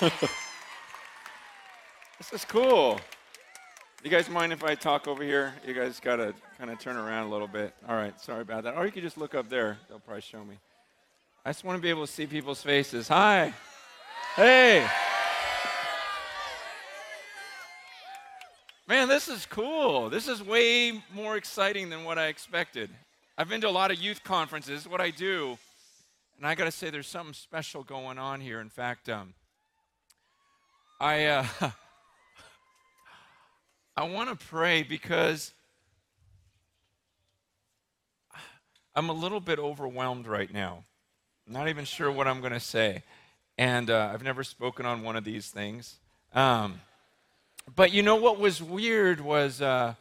This is cool. You guys mind if I talk over here? You guys got to kind of turn around a little bit. All right, sorry about that. Or you could just look up there. They'll probably show me. I just want to be able to see people's faces. Hi. Hey. Man, this is cool. This is way more exciting than what I expected. I've been to a lot of youth conferences, what I do, and I got to say there's something special going on here. In fact, um, I. Uh, I want to pray because I'm a little bit overwhelmed right now. I'm not even sure what I'm going to say. And uh, I've never spoken on one of these things. Um, but you know what was weird was, uh,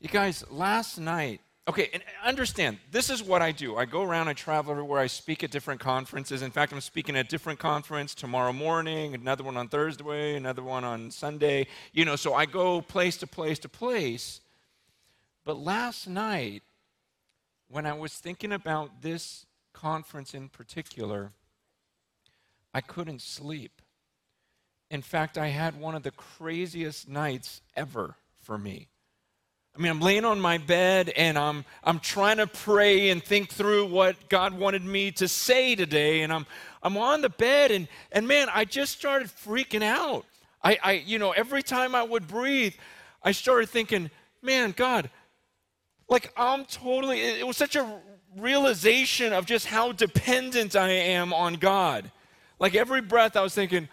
you guys, last night, Okay, and understand, this is what I do. I go around, I travel everywhere, I speak at different conferences. In fact, I'm speaking at a different conference tomorrow morning, another one on Thursday, another one on Sunday. You know, so I go place to place to place. But last night, when I was thinking about this conference in particular, I couldn't sleep. In fact, I had one of the craziest nights ever for me. I mean, I'm laying on my bed and I'm, I'm trying to pray and think through what God wanted me to say today. And I'm, I'm on the bed and, and man, I just started freaking out. I, I, you know, every time I would breathe, I started thinking, man, God, like I'm totally, it was such a realization of just how dependent I am on God. Like every breath, I was thinking,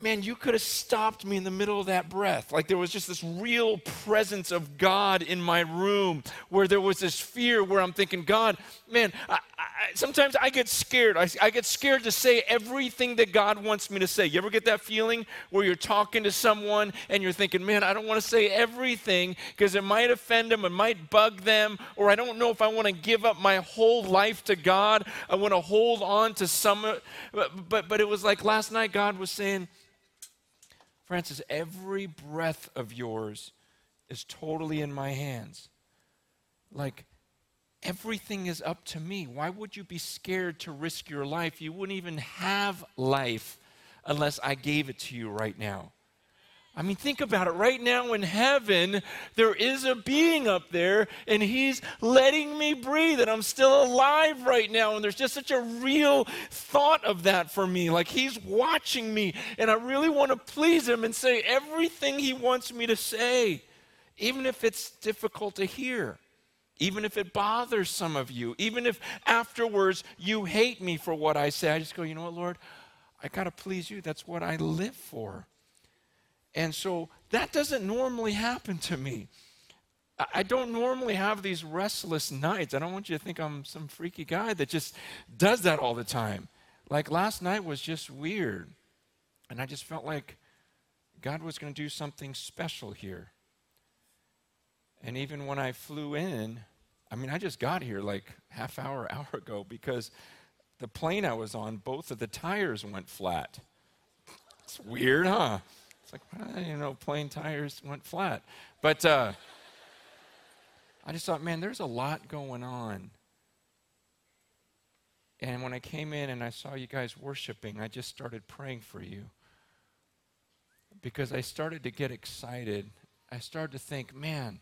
man, you could have stopped me in the middle of that breath. Like there was just this real presence of God in my room where there was this fear where I'm thinking, God, man, I, I, sometimes I get scared. I, I get scared to say everything that God wants me to say. You ever get that feeling where you're talking to someone and you're thinking, man, I don't want to say everything because it might offend them, it might bug them, or I don't know if I want to give up my whole life to God. I want to hold on to some, but, but, but it was like last night God was saying, Francis, every breath of yours is totally in my hands. Like, everything is up to me. Why would you be scared to risk your life? You wouldn't even have life unless I gave it to you right now. I mean, think about it. Right now in heaven, there is a being up there, and he's letting me breathe, and I'm still alive right now. And there's just such a real thought of that for me. Like he's watching me, and I really want to please him and say everything he wants me to say, even if it's difficult to hear. Even if it bothers some of you, even if afterwards you hate me for what I say, I just go, you know what, Lord, I got to please you. That's what I live for. And so that doesn't normally happen to me. I don't normally have these restless nights. I don't want you to think I'm some freaky guy that just does that all the time. Like last night was just weird. And I just felt like God was going to do something special here. And even when I flew in, I mean, I just got here like half hour, hour ago because the plane I was on, both of the tires went flat. It's weird, huh? It's like, well, you know, plane tires went flat. But uh, I just thought, man, there's a lot going on. And when I came in and I saw you guys worshiping, I just started praying for you. Because I started to get excited. I started to think, man,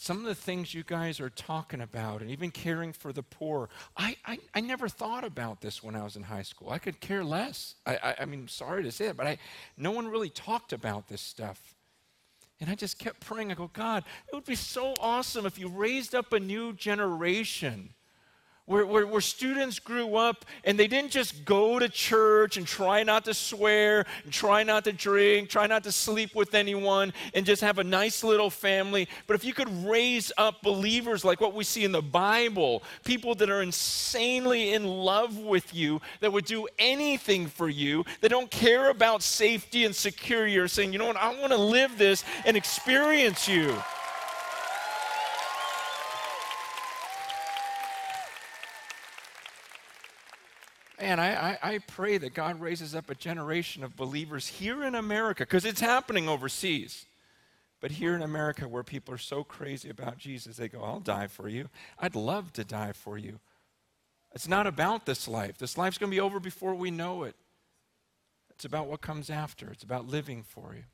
some of the things you guys are talking about and even caring for the poor i, I, I never thought about this when i was in high school. I could care less. I, I, I mean sorry to say it but I, no one really talked about this stuff. And i just kept praying. I go god it would be so awesome if you raised up a new generation where, where, where, students grew up and they didn't just go to church and try not to swear, and try not to drink, try not to sleep with anyone, and just have a nice little family. But if you could raise up believers like what we see in the Bible, people that are insanely in love with you, that would do anything for you, that don't care about safety and security, are saying, you know what, I want to live this and experience you. Man, I, I, I, pray that God raises up a generation of believers here in America, because it's happening overseas. But here in America, where people are so crazy about Jesus, they go, I'll die for you. I'd love to die for you. It's not about this life. This life's going to be over before we know it. It's about what comes after, it's about living for you.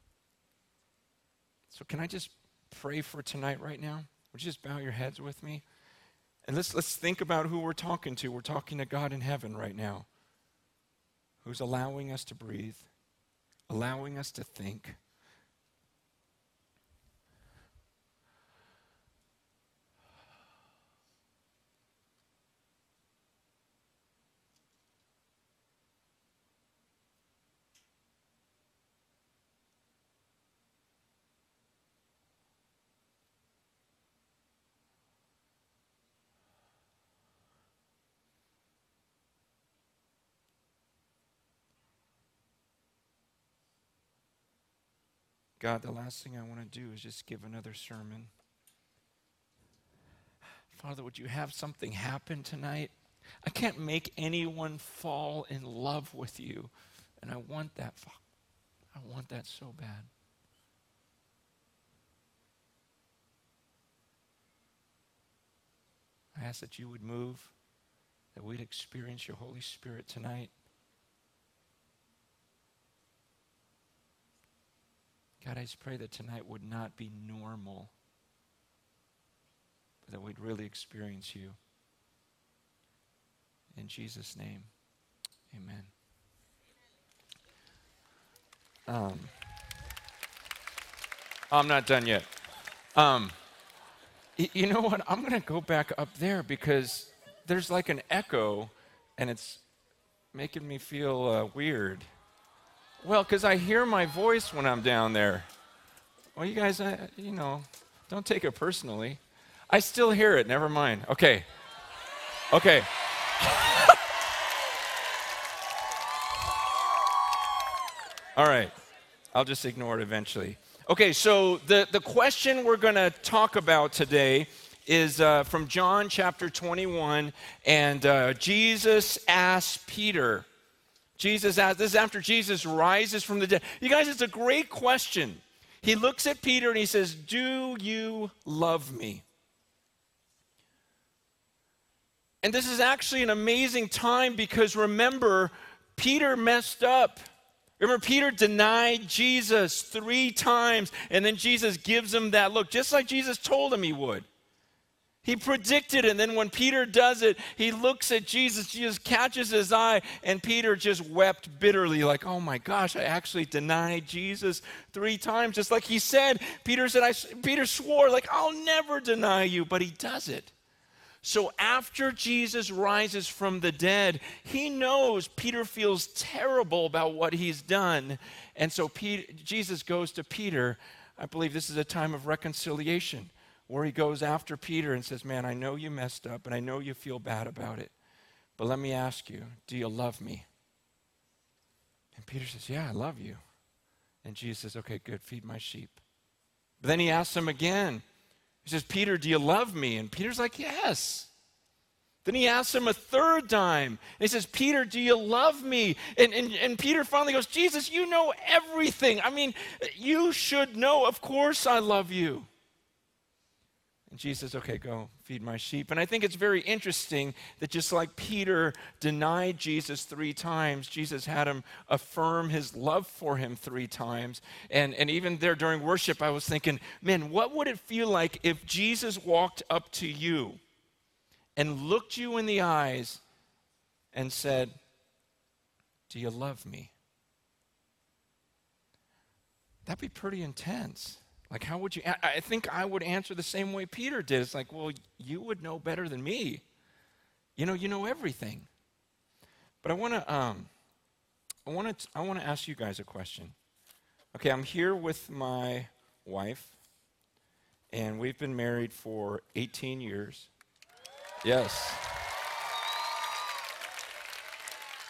So, can I just pray for tonight, right now? Would you just bow your heads with me? And let's, let's think about who we're talking to. We're talking to God in heaven right now, who's allowing us to breathe, allowing us to think. God, the last thing I want to do is just give another sermon. Father, would you have something happen tonight? I can't make anyone fall in love with you. And I want that. I want that so bad. I ask that you would move, that we'd experience your Holy Spirit tonight. God, I just pray that tonight would not be normal, but that we'd really experience you. In Jesus' name, amen. Um, I'm not done yet. Um, you know what? I'm going to go back up there because there's like an echo and it's making me feel uh, weird. Well, because I hear my voice when I'm down there. Well, you guys, uh, you know, don't take it personally. I still hear it. Never mind. Okay. Okay. All right. I'll just ignore it eventually. Okay, so the, the question we're going to talk about today is uh, from John chapter 21, and uh, Jesus asked Peter, Jesus asked, this is after Jesus rises from the dead. You guys, it's a great question. He looks at Peter and he says, Do you love me? And this is actually an amazing time because remember, Peter messed up. Remember, Peter denied Jesus three times, and then Jesus gives him that look, just like Jesus told him he would. He predicted, and then when Peter does it, he looks at Jesus. Jesus catches his eye, and Peter just wept bitterly, like, "Oh my gosh, I actually denied Jesus three times, just like he said." Peter said, "I." Peter swore, like, "I'll never deny you," but he does it. So after Jesus rises from the dead, he knows Peter feels terrible about what he's done, and so Peter, Jesus goes to Peter. I believe this is a time of reconciliation where he goes after Peter and says, Man, I know you messed up and I know you feel bad about it, but let me ask you, do you love me? And Peter says, Yeah, I love you. And Jesus says, Okay, good, feed my sheep. But then he asks him again. He says, Peter, do you love me? And Peter's like, Yes. Then he asks him a third time. And he says, Peter, do you love me? And, and, and Peter finally goes, Jesus, you know everything. I mean, you should know. Of course I love you. And Jesus says, okay, go feed my sheep. And I think it's very interesting that just like Peter denied Jesus three times, Jesus had him affirm his love for him three times. And, and even there during worship, I was thinking, man, what would it feel like if Jesus walked up to you and looked you in the eyes and said, Do you love me? That'd be pretty intense. Like, how would you? I think I would answer the same way Peter did. It's like, well, you would know better than me. You know, you know everything. But I want to, um, I want to, I want to ask you guys a question. Okay, I'm here with my wife, and we've been married for 18 years. Yes.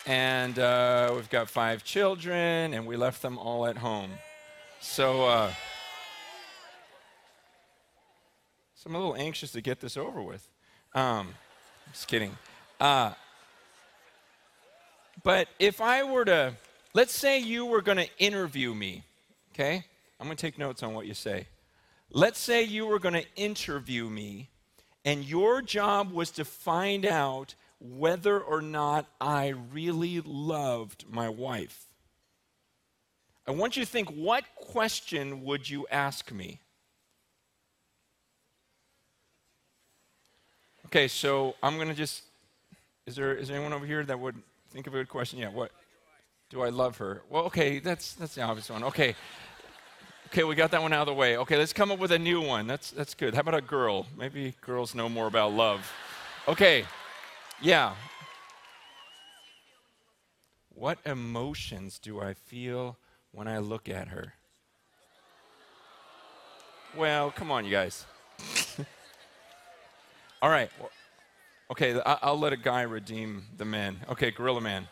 And uh, we've got five children, and we left them all at home. So. Uh, So I'm a little anxious to get this over with. Um, just kidding. Uh, but if I were to, let's say you were going to interview me, okay? I'm going to take notes on what you say. Let's say you were going to interview me, and your job was to find out whether or not I really loved my wife. I want you to think what question would you ask me? Okay, so I'm going to just. Is there, is there anyone over here that would think of a good question? Yeah, what? Do I love her? Well, okay, that's, that's the obvious one. Okay. Okay, we got that one out of the way. Okay, let's come up with a new one. That's, that's good. How about a girl? Maybe girls know more about love. Okay, yeah. What emotions do I feel when I look at her? Well, come on, you guys. All right. Okay, I'll let a guy redeem the men. Okay, Gorilla Man.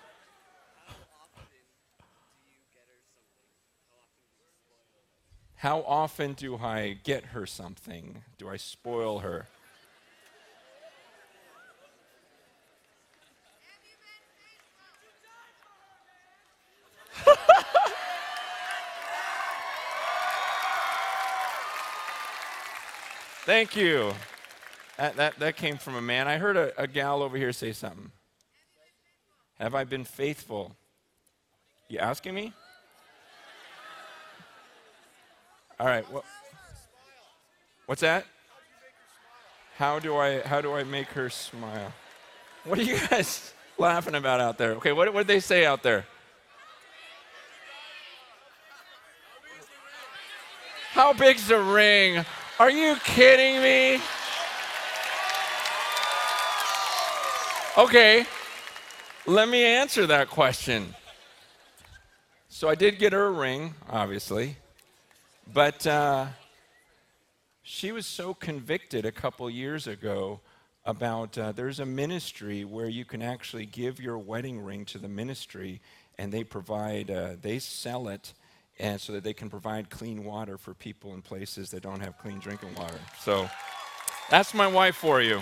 How often do I get her something? Do I spoil her? Thank you. That, that, that came from a man. I heard a, a gal over here say something. Have I been faithful? You asking me? All right. Well, what's that? How do I how do I make her smile? What are you guys laughing about out there? Okay, what what did they say out there? How big's the ring? Are you kidding me? Okay, let me answer that question. So I did get her a ring, obviously, but uh, she was so convicted a couple years ago about uh, there's a ministry where you can actually give your wedding ring to the ministry and they provide, uh, they sell it and so that they can provide clean water for people in places that don't have clean drinking water. So that's my wife for you.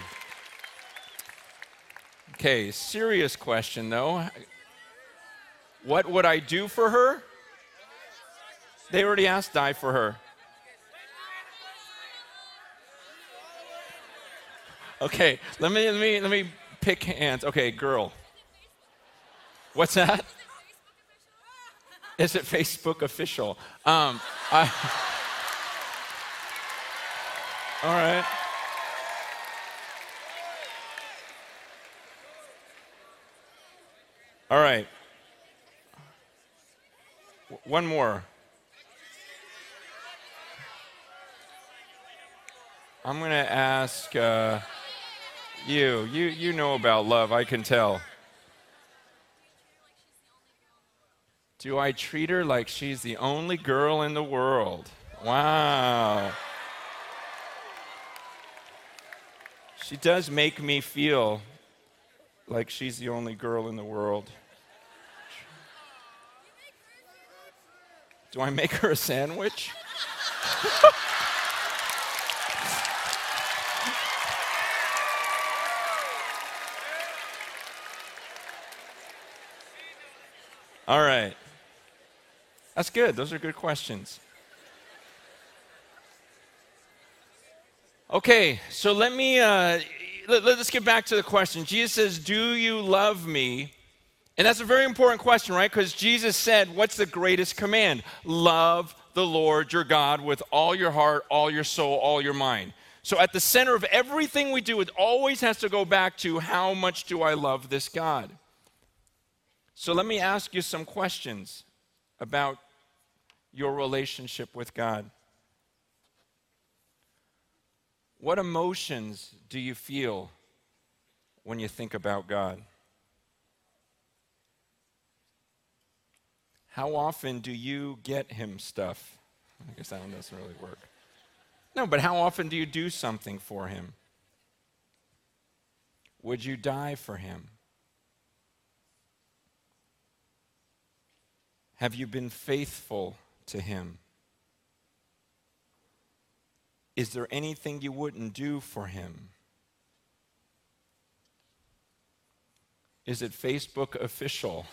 Okay, serious question though. What would I do for her? They already asked, die for her. Okay, let me let me let me pick hands. Okay, girl. What's that? Is it Facebook official? Um, I, all right. All right. One more. I'm going to ask uh, you. You you know about love, I can tell. Do I treat her like she's the only girl in the world? Wow. She does make me feel like she's the only girl in the world. Do I make her a sandwich? All right. That's good. Those are good questions. Okay, so let me uh, let, us get back to the question. Jesus says, "Do you love me?" And that's a very important question, right? Because Jesus said, What's the greatest command? Love the Lord your God with all your heart, all your soul, all your mind. So at the center of everything we do, it always has to go back to how much do I love this God? So let me ask you some questions about your relationship with God. What emotions do you feel when you think about God? How often do you get him stuff? I guess that one doesn't really work. No, but how often do you do something for him? Would you die for him? Have you been faithful to him? Is there anything you wouldn't do for him? Is it Facebook official?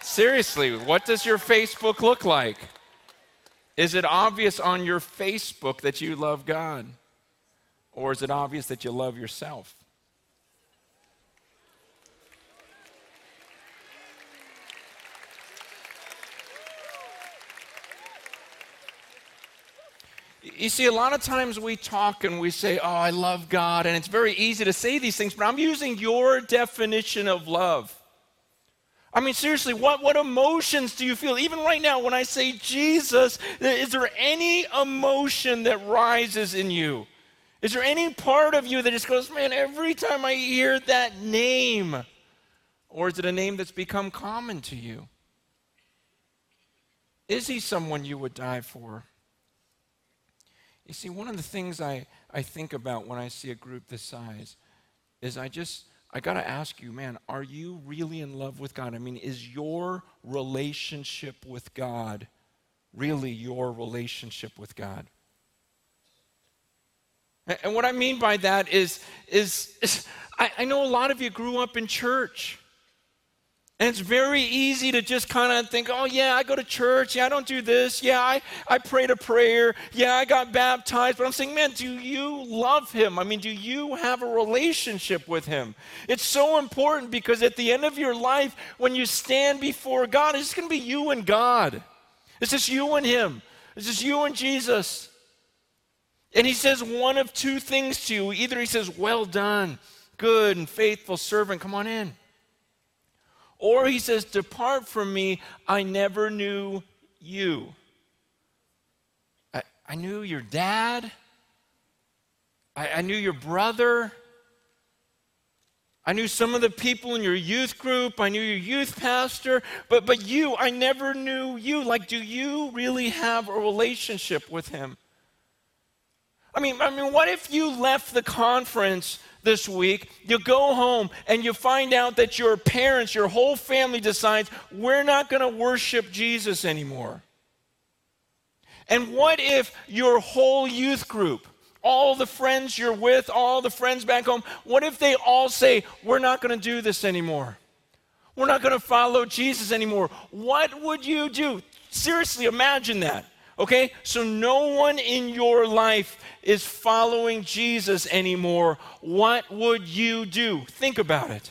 Seriously, what does your Facebook look like? Is it obvious on your Facebook that you love God? Or is it obvious that you love yourself? You see, a lot of times we talk and we say, Oh, I love God. And it's very easy to say these things, but I'm using your definition of love. I mean, seriously, what, what emotions do you feel? Even right now, when I say Jesus, is there any emotion that rises in you? Is there any part of you that just goes, man, every time I hear that name? Or is it a name that's become common to you? Is he someone you would die for? You see, one of the things I, I think about when I see a group this size is I just, I got to ask you, man, are you really in love with God? I mean, is your relationship with God really your relationship with God? And what I mean by that is, is, is I, I know a lot of you grew up in church. And it's very easy to just kind of think, oh, yeah, I go to church. Yeah, I don't do this. Yeah, I, I prayed a prayer. Yeah, I got baptized. But I'm saying, man, do you love him? I mean, do you have a relationship with him? It's so important because at the end of your life, when you stand before God, it's going to be you and God. It's just you and him. It's just you and Jesus. And he says one of two things to you. Either he says, well done, good and faithful servant, come on in. Or he says, Depart from me, I never knew you. I, I knew your dad, I, I knew your brother. I knew some of the people in your youth group. I knew your youth pastor. But, but you, I never knew you. Like, do you really have a relationship with him? I mean, I mean, what if you left the conference this week, you go home and you find out that your parents, your whole family decides, we're not going to worship Jesus anymore. And what if your whole youth group, all the friends you're with, all the friends back home, what if they all say, we're not going to do this anymore? We're not going to follow Jesus anymore. What would you do? Seriously, imagine that. Okay? So no one in your life is following Jesus anymore. What would you do? Think about it.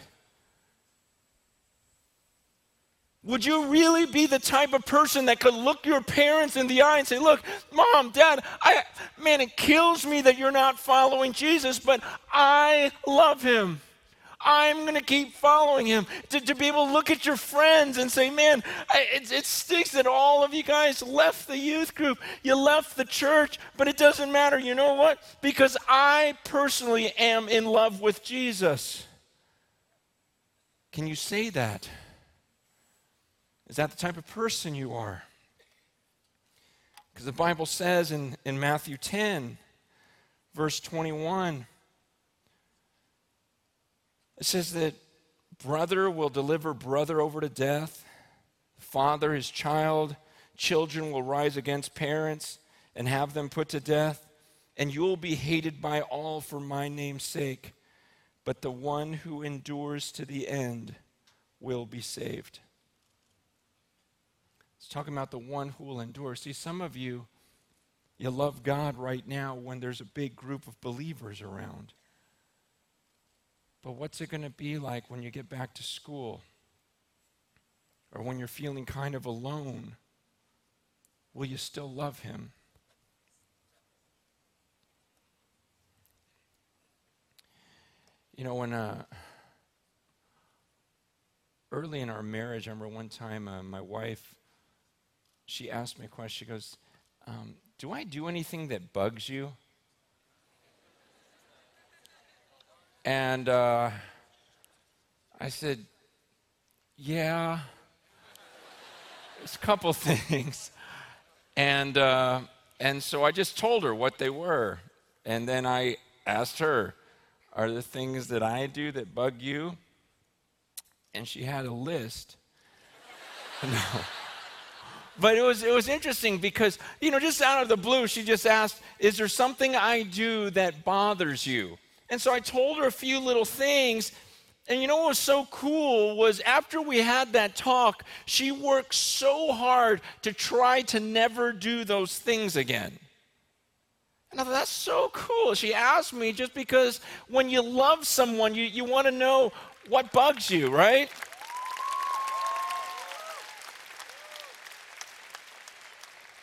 Would you really be the type of person that could look your parents in the eye and say, Look, mom, dad, I, man, it kills me that you're not following Jesus, but I love him. I'm going to keep following him. To, to, be able to look at your friends and say, man, I, it, it stinks that all of you guys left the youth group. You left the church, but it doesn't matter. You know what? Because I personally am in love with Jesus. Can you say that? Is that the type of person you are? Because the Bible says in, in Matthew 10, verse 21, it says that brother will deliver brother over to death, father his child, children will rise against parents and have them put to death, and you will be hated by all for my name's sake. But the one who endures to the end will be saved. It's talking about the one who will endure. See, some of you, you love God right now when there's a big group of believers around. But what's it going to be like when you get back to school? Or when you're feeling kind of alone? Will you still love him? You know, when uh, early in our marriage, I remember one time uh, my wife, she asked me a question. She goes, um, Do I do anything that bugs you? And uh, I said, Yeah, it's a couple things. And, uh, and so I just told her what they were. And then I asked her, Are the things that I do that bug you? And she had a list. no. But it was, it was interesting because, you know, just out of the blue, she just asked, Is there something I do that bothers you? And so I told her a few little things. And you know what was so cool was after we had that talk, she worked so hard to try to never do those things again. And I thought, that's so cool. She asked me just because when you love someone, you, you want to know what bugs you, right?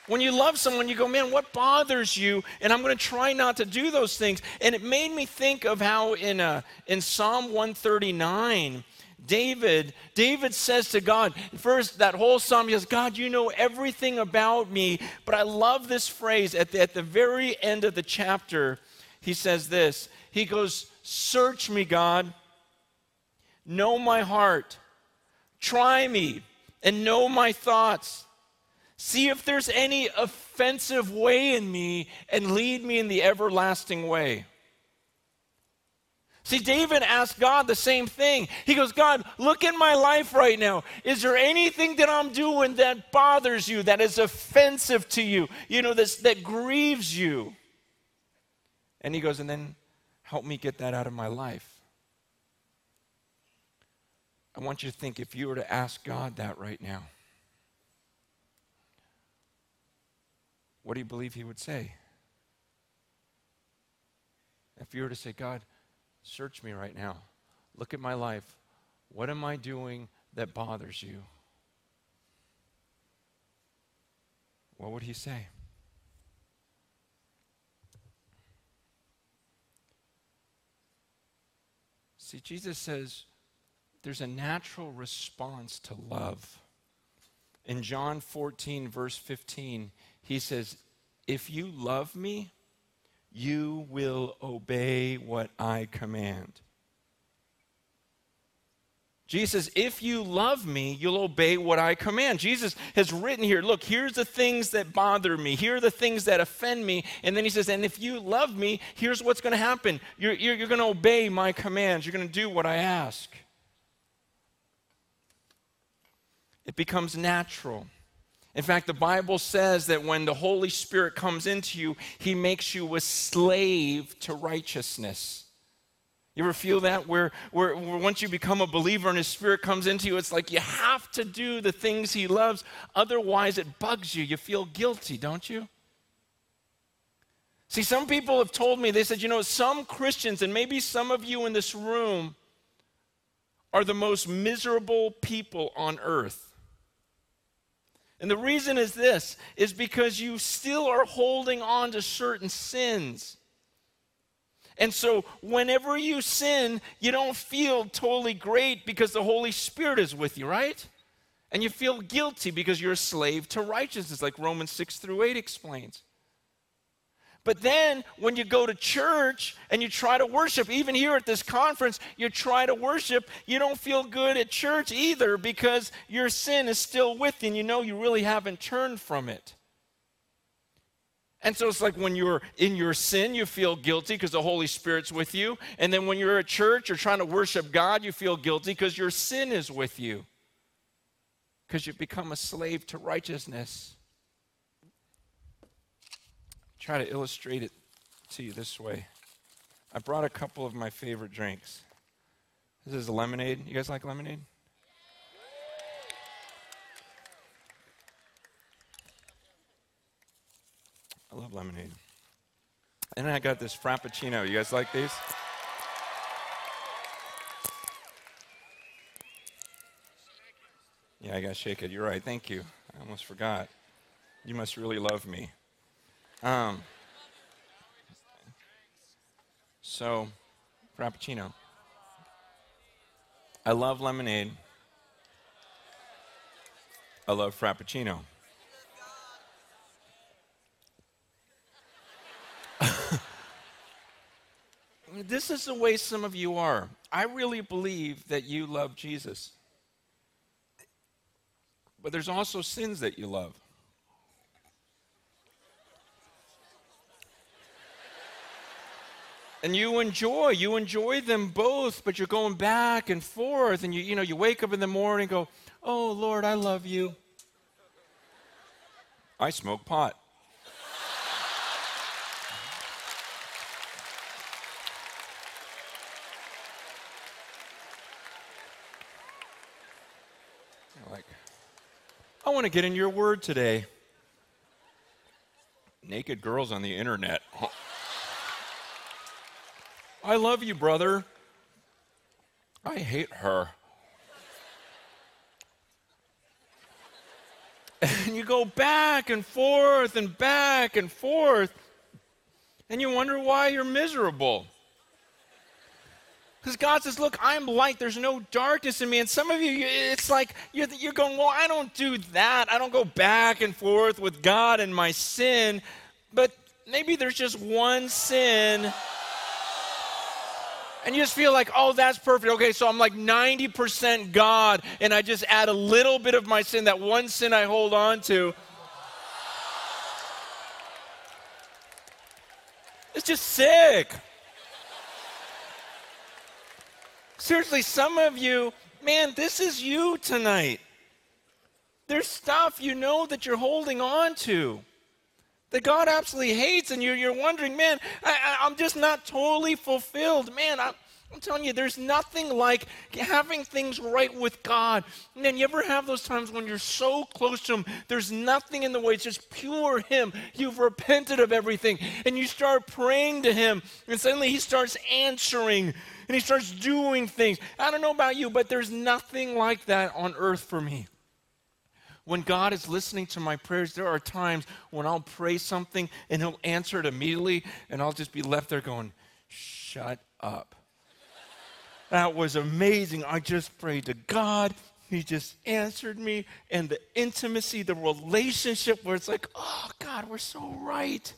When you love someone, you go, man, what bothers you? And I'm going to try not to do those things. And it made me think of how in, uh, in Psalm 139, David, David says to God, first, that whole psalm, he says, God, you know everything about me. But I love this phrase at the, at the very end of the chapter. He says this He goes, Search me, God, know my heart, try me, and know my thoughts. See if there's any offensive way in me and lead me in the everlasting way. See, David asked God the same thing. He goes, God, look in my life right now. Is there anything that I'm doing that bothers you, that is offensive to you, you know, that grieves you? And he goes, and then help me get that out of my life. I want you to think if you were to ask God that right now, what do you believe he would say? If you were to say, God, search me right now, look at my life, what am I doing that bothers you? What would he say? See, Jesus says there's a natural response to love. In John 14, verse 15, he says, If you love me, you will obey what I command. Jesus, if you love me, you'll obey what I command. Jesus has written here, look, here's the things that bother me. Here are the things that offend me. And then he says, and if you love me, here's what's going to happen. You're, you're, you're going to obey my commands. You're going to do what I ask. It becomes natural. In fact, the Bible says that when the Holy Spirit comes into you, he makes you a slave to righteousness. You ever feel that? Where, where, where, once you become a believer and his spirit comes into you, it's like you have to do the things he loves. Otherwise, it bugs you. You feel guilty, don't you? See, some people have told me, they said, you know, some Christians, and maybe some of you in this room, are the most miserable people on earth. And the reason is this is because you still are holding on to certain sins. And so, whenever you sin, you don't feel totally great because the Holy Spirit is with you, right? And you feel guilty because you're a slave to righteousness, like Romans 6 through 8 explains. But then when you go to church and you try to worship, even here at this conference, you try to worship, you don't feel good at church either because your sin is still with you and you know you really haven't turned from it. And so it's like when you're in your sin, you feel guilty because the Holy Spirit's with you. And then when you're at church you're trying to worship God, you feel guilty because your sin is with you. Because you've become a slave to righteousness try to illustrate it to you this way. I brought a couple of my favorite drinks. This is lemonade. You guys like lemonade? I love lemonade. And I got this Frappuccino. You guys like these? Yeah, I got to shake it. You're right. Thank you. I almost forgot. You must really love me. Um, so, Frappuccino. I love lemonade. I love Frappuccino. this is the way some of you are. I really believe that you love Jesus. But there's also sins that you love. And you enjoy you enjoy them both but you're going back and forth and you you know you wake up in the morning and go oh lord i love you. I smoke pot. Like i want to get in your word today. Naked girls on the internet I love you, brother. I hate her. And you go back and forth and back and forth, and you wonder why you're miserable. Because God says, Look, I'm light. There's no darkness in me. And some of you, it's like you're, you're going, Well, I don't do that. I don't go back and forth with God and my sin. But maybe there's just one sin. And you just feel like, oh, that's perfect. Okay, so I'm like 90% God, and I just add a little bit of my sin, that one sin I hold on to. It's just sick. Seriously, some of you, man, this is you tonight. There's stuff you know that you're holding on to that God absolutely hates, and you're, you're wondering, man, I, am just not totally fulfilled. Man, I'm, I'm telling you, there's nothing like having things right with God. Man, you ever have those times when you're so close to Him, there's nothing in the way, it's just pure Him. You've repented of everything, and you start praying to Him, and suddenly He starts answering and he starts doing things. I don't know about you, but there's nothing like that on earth for me. When God is listening to my prayers, there are times when I'll pray something and he'll answer it immediately, and I'll just be left there going, Shut up. that was amazing. I just prayed to God. He just answered me, and the intimacy, the relationship where it's like, oh, God, we're so right.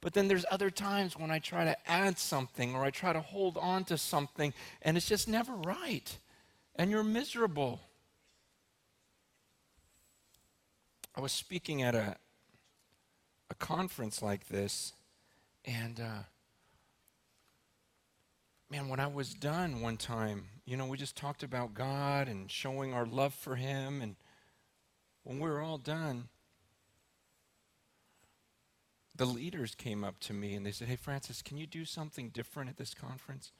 But then there's other times when I try to add something or I try to hold on to something and it's just never right. And you're miserable. I was speaking at a, a conference like this, and uh, man, when I was done one time, you know, we just talked about God and showing our love for Him. And when we were all done, the leaders came up to me and they said, Hey, Francis, can you do something different at this conference?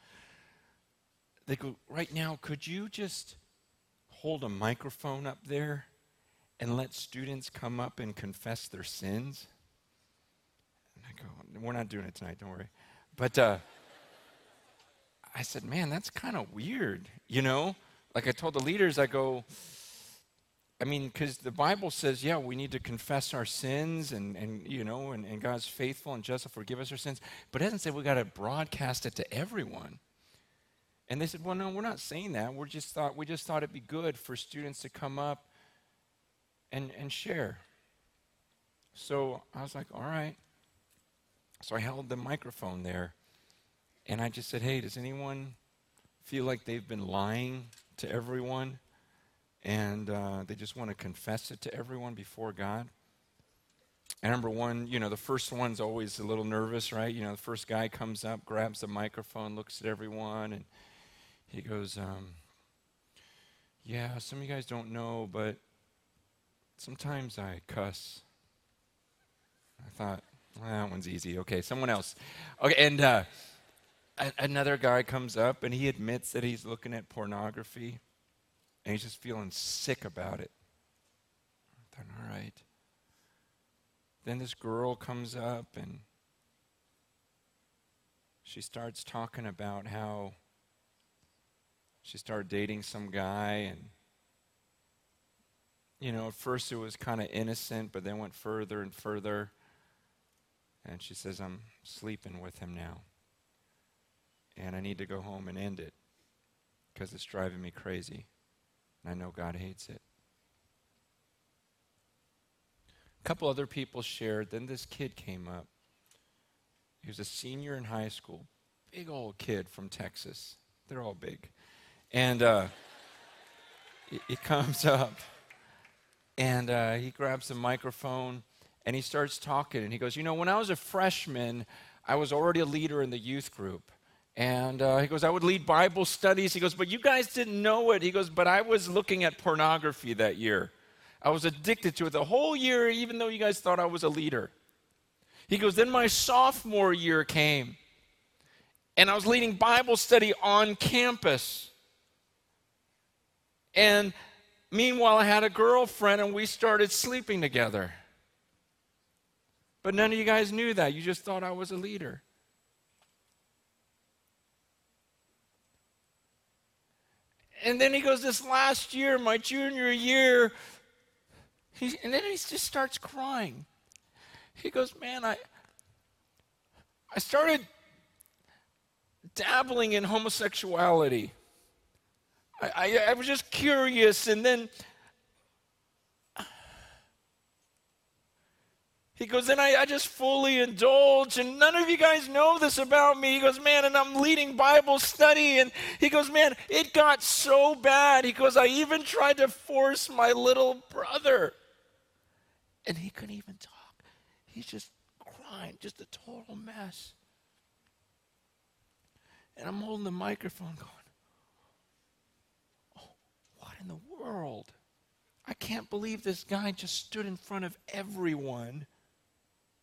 They go, Right now, could you just hold a microphone up there and let students come up and confess their sins? And I go, We're not doing it tonight, don't worry. But uh, I said, Man, that's kind of weird, you know? Like I told the leaders, I go, I mean, because the Bible says, yeah, we need to confess our sins and, and you know, and, and God's faithful and just to forgive us our sins. But it doesn't say we got to broadcast it to everyone. And they said, well, no, we're not saying that. we just thought, we just thought it'd be good for students to come up and, and share. So I was like, all right. So I held the microphone there and I just said, hey, does anyone feel like they've been lying to everyone? and uh, they just want to confess it to everyone before God. And number one, you know, the first one's always a little nervous, right? You know, the first guy comes up, grabs the microphone, looks at everyone, and he goes, um, Yeah, some of you guys don't know, but sometimes I cuss. I thought, well, that one's easy. Okay, someone else. Okay, and uh, another guy comes up and he admits that he's looking at pornography and he's just feeling sick about it. I thought, all right. Then this girl comes up and she starts talking about how she started dating some guy and you know at first it was kind of innocent but then went further and further and she says i'm sleeping with him now and i need to go home and end it because it's driving me crazy and I know God hates it. A couple other people shared. Then this kid came up. He was a senior in high school, big old kid from Texas. They're all big. And uh, he, comes up and uh, he grabs the microphone and he starts talking. And he goes, You know, when I was a freshman, I was already a leader in the youth group. And uh, he goes, I would lead Bible studies. He goes, but you guys didn't know it. He goes, but I was looking at pornography that year. I was addicted to it the whole year, even though you guys thought I was a leader. He goes, then my sophomore year came, and I was leading Bible study on campus. And meanwhile, I had a girlfriend, and we started sleeping together. But none of you guys knew that. You just thought I was a leader. And then he goes, This last year, my junior year, He, and then he just starts crying. He goes, Man, I, I started dabbling in homosexuality. I, I, I was just curious, and then He goes, and I, I, just fully indulge, and none of you guys know this about me. He goes, man, and I'm leading Bible study. And he goes, man, it got so bad. He goes, I even tried to force my little brother. And he couldn't even talk. He's just crying, just a total mess. And I'm holding the microphone going, oh, what in the world? I can't believe this guy just stood in front of everyone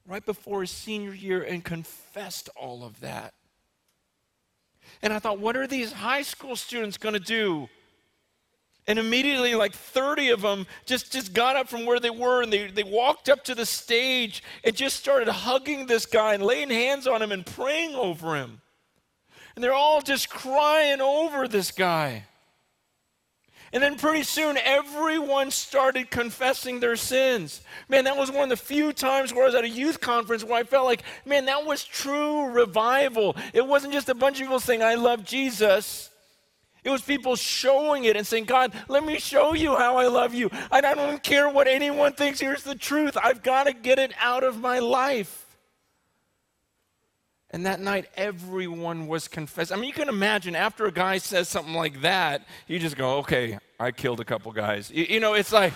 right before his senior year and confessed all of that. And I thought, what are these high school students going to do? And immediately, like 30 of them just, just got up from where they were and they, they walked up to the stage and just started hugging this guy and laying hands on him and praying over him. And they're all just crying over this guy. And then pretty soon, everyone started confessing their sins. Man, that was one of the few times where I was at a youth conference where I felt like, man, that was true revival. It wasn't just a bunch of people saying, I love Jesus. It was people showing it and saying, God, let me show you how I love you. I don't care what anyone thinks. Here's the truth. I've got to get it out of my life. And that night, everyone was confessing. I mean, you can imagine after a guy says something like that, you just go, okay, I killed a couple guys. You, you know, it's like,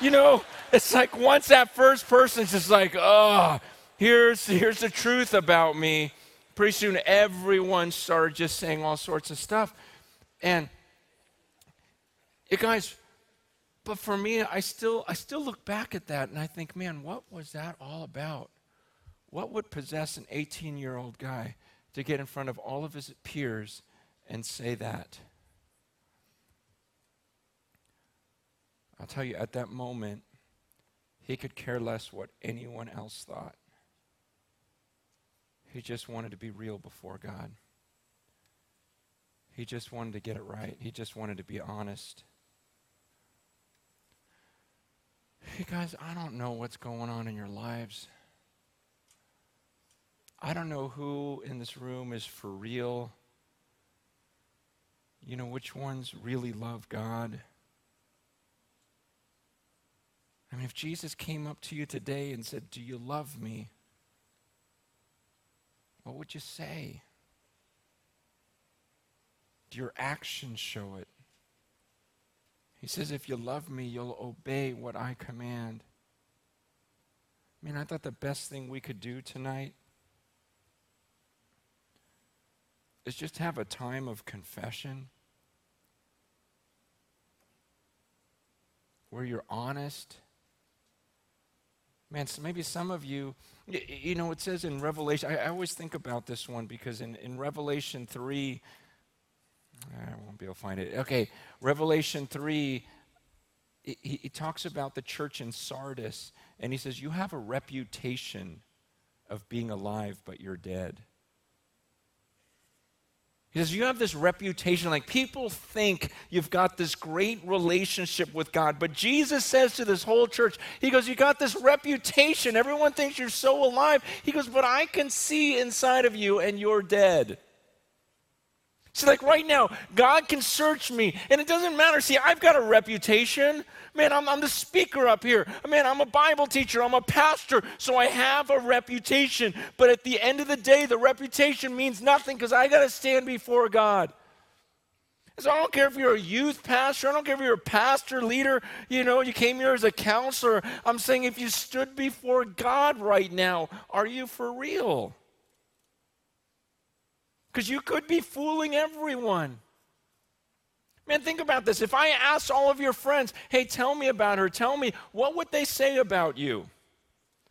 you know, it's like once that first person's just like, oh, here's, here's the truth about me. Pretty soon, everyone started just saying all sorts of stuff. And, you guys, but for me, I still, I still look back at that and I think, man, what was that all about? What would possess an 18 year old guy to get in front of all of his peers and say that? I'll tell you, at that moment, he could care less what anyone else thought. He just wanted to be real before God. He just wanted to get it right. He just wanted to be honest. Hey, guys, I don't know what's going on in your lives. I don't know who in this room is for real. You know, which ones really love God. I mean, if Jesus came up to you today and said, Do you love me? What would you say? Do your actions show it? He says, If you love me, you'll obey what I command. I mean, I thought the best thing we could do tonight is just have a time of confession where you're honest. Man, so maybe some of you, you know, it says in Revelation, I, I always think about this one because in, in Revelation 3, I won't be able to find it. Okay, Revelation 3, he, he talks about the church in Sardis, and he says, You have a reputation of being alive, but you're dead. He says, You have this reputation, like people think you've got this great relationship with God. But Jesus says to this whole church, He goes, You got this reputation. Everyone thinks you're so alive. He goes, But I can see inside of you and you're dead. See, like right now, God can search me, and it doesn't matter. See, I've got a reputation. Man, I'm, I'm the speaker up here. Man, I'm a Bible teacher. I'm a pastor, so I have a reputation. But at the end of the day, the reputation means nothing because I got to stand before God. So I don't care if you're a youth pastor, I don't care if you're a pastor, leader, you know, you came here as a counselor. I'm saying if you stood before God right now, are you for real? Because you could be fooling everyone. Man, think about this. If I asked all of your friends, hey, tell me about her, tell me, what would they say about you?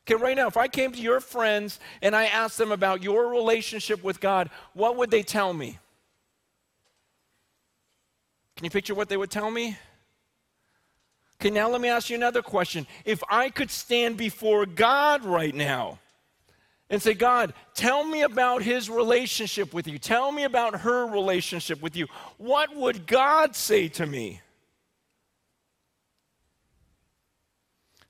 Okay, right now, if I came to your friends and I asked them about your relationship with God, what would they tell me? Can you picture what they would tell me? Okay, now let me ask you another question. If I could stand before God right now, and say, God, tell me about his relationship with you. Tell me about her relationship with you. What would God say to me?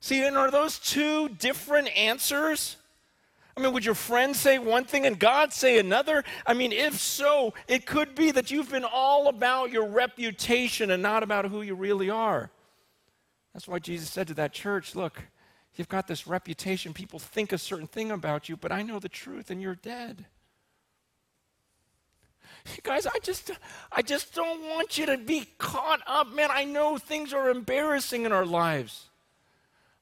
See, and are those two different answers? I mean, would your friend say one thing and God say another? I mean, if so, it could be that you've been all about your reputation and not about who you really are. That's why Jesus said to that church, Look, you've got this reputation. People think a certain thing about you, but I know the truth and you're dead. You guys, I just I just don't want you to be caught up. Man, I know things are embarrassing in our lives.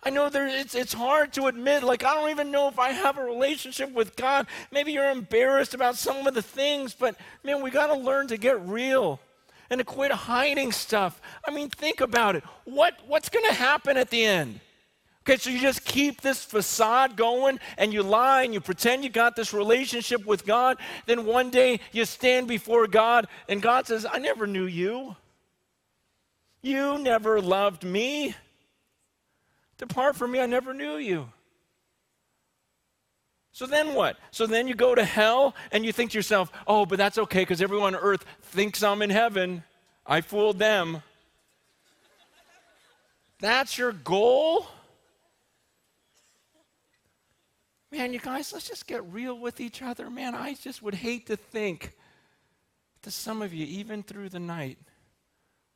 I know there, it's, it's hard to admit, like, I don't even know if I have a relationship with God. Maybe you're embarrassed about some of the things, but man, we got to learn to get real and to quit hiding stuff. I mean, think about it. What, what's going to happen at the end? Okay, so you just keep this facade going and you lie and you pretend you got this relationship with God. Then one day you stand before God and God says, I never knew you. You never loved me. Depart from me, I never knew you. So then what? So then you go to hell and you think to yourself, oh, but that's okay because everyone on earth thinks I'm in heaven. I fooled them. That's your goal? Man, you guys, let's just get real with each other. Man, I just would hate to think that some of you, even through the night,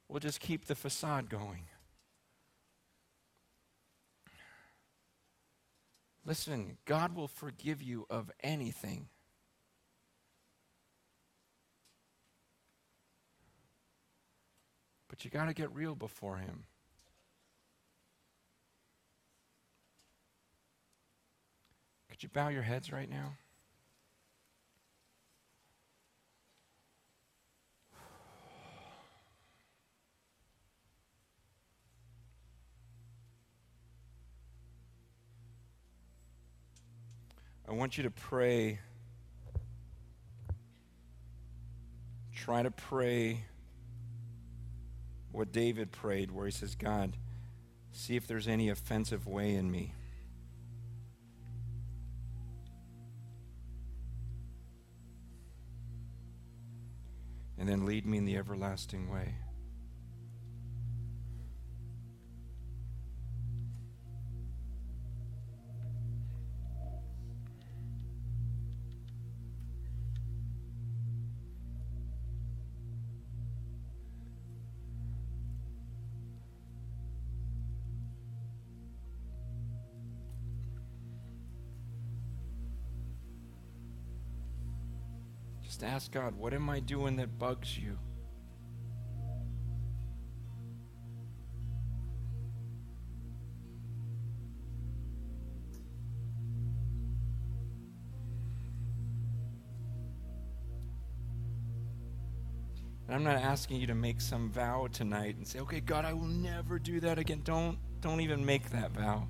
will just keep the facade going. Listen, God will forgive you of anything. But you got to get real before Him. Could you bow your heads right now? I want you to pray. Try to pray what David prayed, where he says, God, see if there's any offensive way in me. And then lead me in the everlasting way. Just ask God, what am I doing that bugs you? And I'm not asking you to make some vow tonight and say, "Okay, God, I will never do that again." Don't don't even make that vow.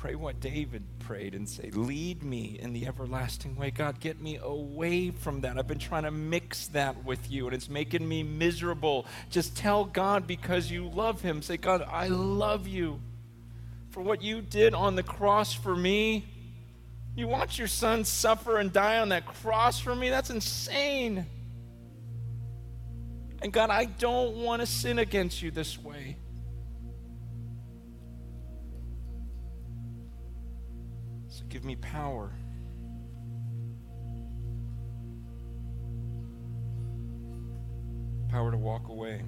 Pray what David prayed and say, Lead me in the everlasting way. God, get me away from that. I've been trying to mix that with you and it's making me miserable. Just tell God because you love Him. Say, God, I love you for what you did on the cross for me. You watch your son suffer and die on that cross for me? That's insane. And God, I don't want to sin against you this way. Give me power. Power to walk away.